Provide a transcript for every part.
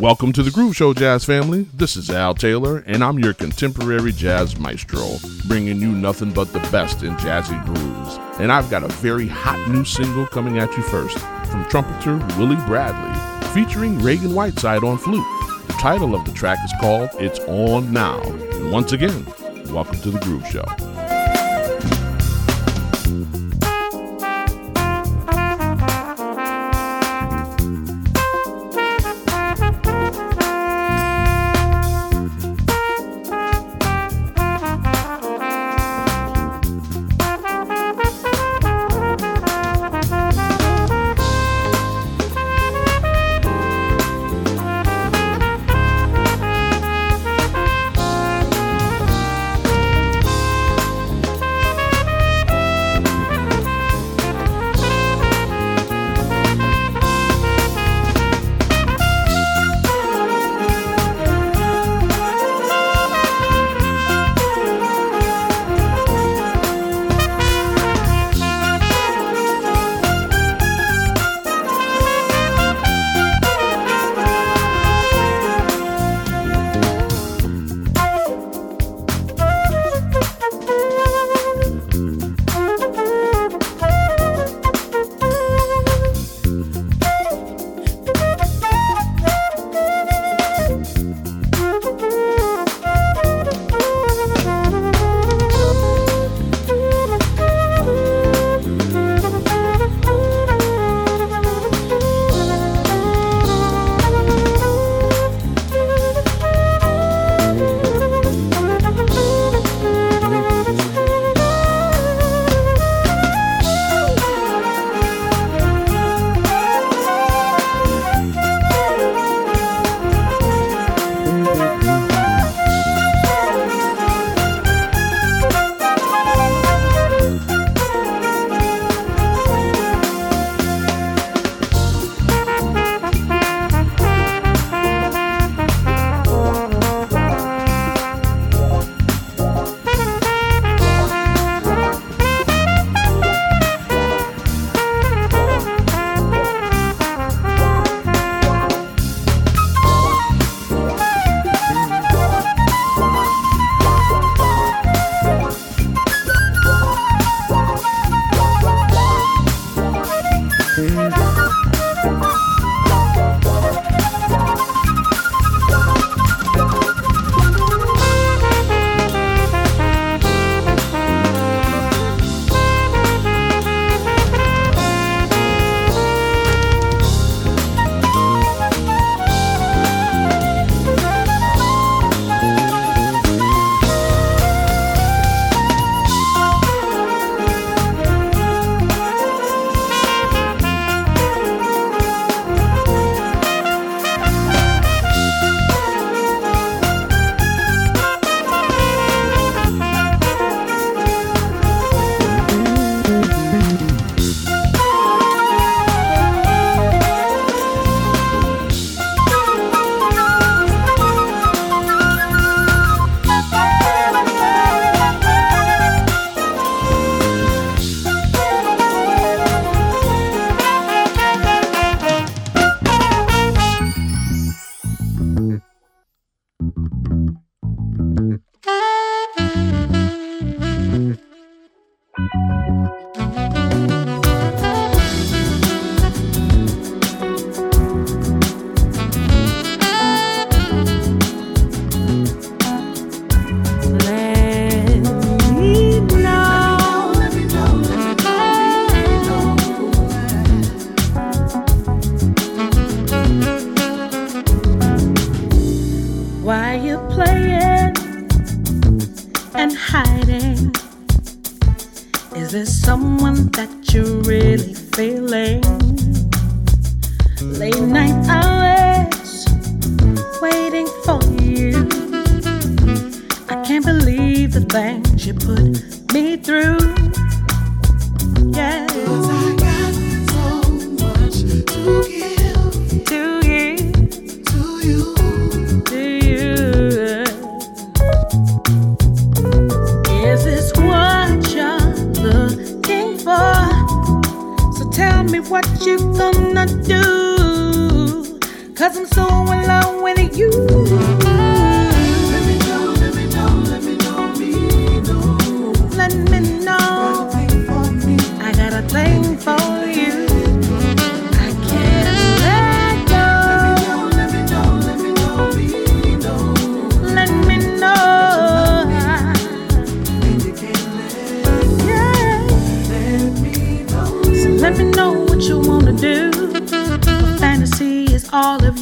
Welcome to the Groove Show, Jazz family. This is Al Taylor, and I'm your contemporary jazz maestro, bringing you nothing but the best in jazzy grooves. And I've got a very hot new single coming at you first from trumpeter Willie Bradley, featuring Ragan Whiteside on flute. The title of the track is called It's On Now. And once again, welcome to the Groove Show.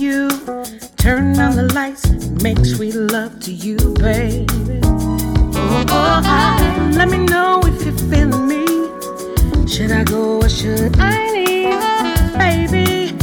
you. Turn on the lights, make sweet love to you, baby. Oh, oh, let me know if you feel me. Should I go or should I leave, baby?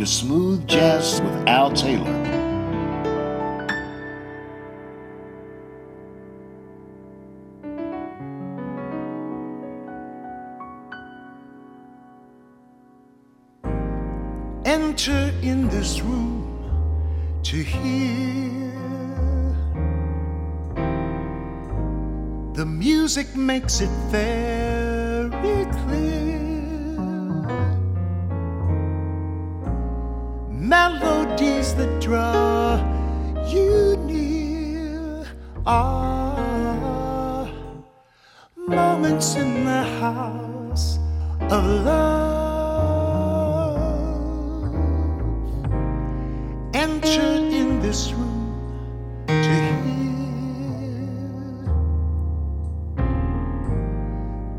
To smooth jazz with Al Taylor. Enter in this room to hear. The music makes it very Enter in this room to hear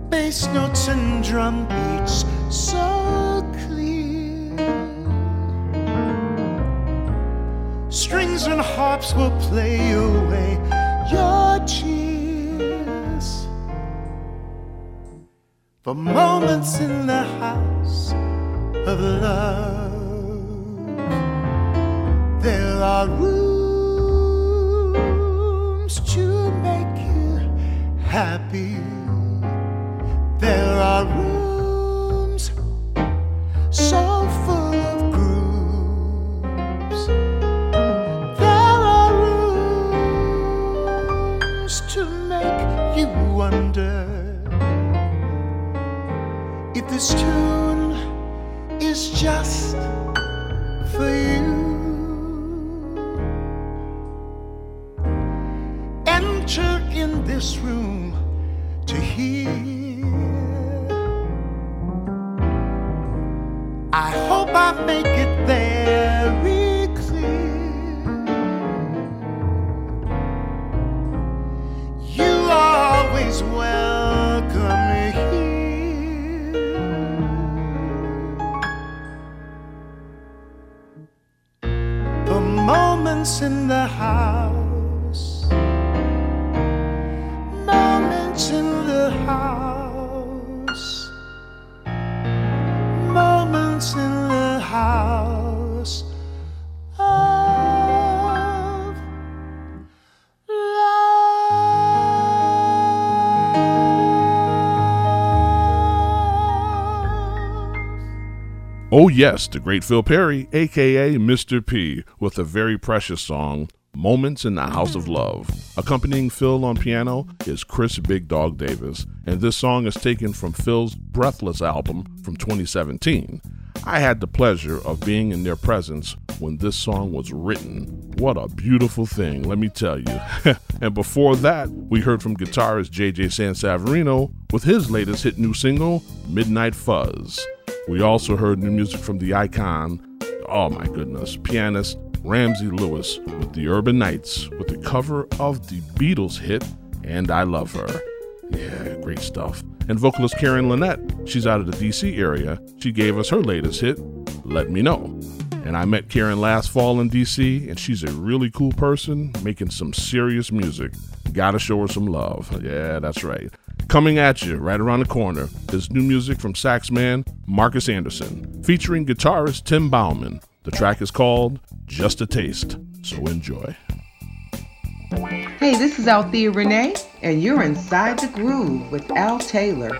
bass notes and drum beats so clear. Strings and harps will play away your tears. For moments in the house of love, there are rooms to make you happy. There are rooms so full of grooves. There are rooms to make you wonder if this tune is just Oh, yes, the great Phil Perry, aka Mr. P, with a very precious song, Moments in the House of Love. Accompanying Phil on piano is Chris Big Dog Davis, and this song is taken from Phil's Breathless album from 2017. I had the pleasure of being in their presence when this song was written. What a beautiful thing, let me tell you. and before that, we heard from guitarist JJ Sansaverino with his latest hit new single, Midnight Fuzz. We also heard new music from the icon, oh my goodness, pianist Ramsey Lewis with the Urban Knights with the cover of the Beatles hit And I Love Her. Yeah, great stuff. And vocalist Karen Linette, she's out of the DC area. She gave us her latest hit, Let Me Know. And I met Karen last fall in DC, and she's a really cool person making some serious music. Gotta show her some love. Yeah, that's right. Coming at you right around the corner is new music from saxman Marcus Anderson, featuring guitarist Tim Bowman. The track is called Just a Taste, so enjoy. Hey, this is Althea Rene, and you're inside the groove with Al Taylor.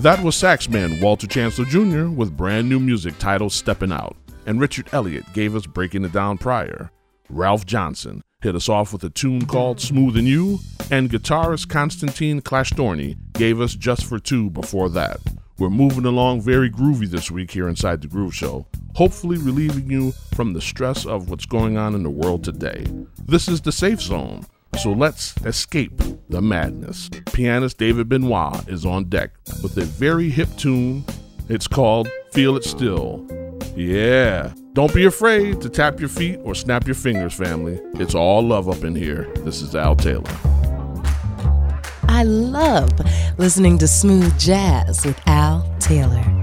That was saxman Walter Chancellor Jr. with brand new music titled Steppin' Out, and Richard Elliot gave us Breaking It Down prior. Ralph Johnson hit us off with a tune called Smoothin' You, and guitarist Konstantin Klashtorni gave us Just for Two before that. We're moving along very groovy this week here inside the Groove Show, hopefully relieving you from the stress of what's going on in the world today. This is the safe zone, so let's escape the madness. Pianist David Benoit is on deck with a very hip tune. It's called Feel It Still. Yeah. Don't be afraid to tap your feet or snap your fingers, family. It's all love up in here. This is Al Taylor. I love listening to smooth jazz with Al Taylor.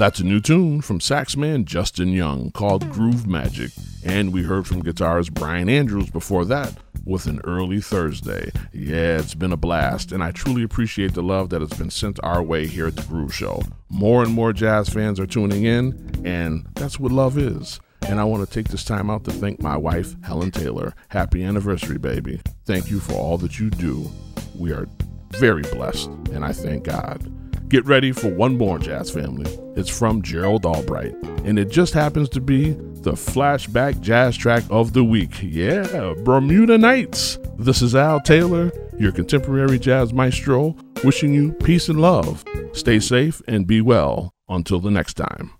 That's a new tune from saxman Justin Young called Groove Magic, and we heard from guitarist Brien Andrews before that with an early Thursday. Yeah, it's been a blast, and I truly appreciate the love that has been sent our way here at the Groove Show. More and more jazz fans are tuning in, and that's what love is. And I want to take this time out to thank my wife, Helen Taylor. Happy anniversary, baby. Thank you for all that you do. We are very blessed, and I thank God. Get ready for one more jazz family. It's from Gerald Albright, and it just happens to be the flashback jazz track of the week. Yeah, Bermuda Nights. This is Al Taylor, your contemporary jazz maestro, wishing you peace and love. Stay safe and be well until the next time.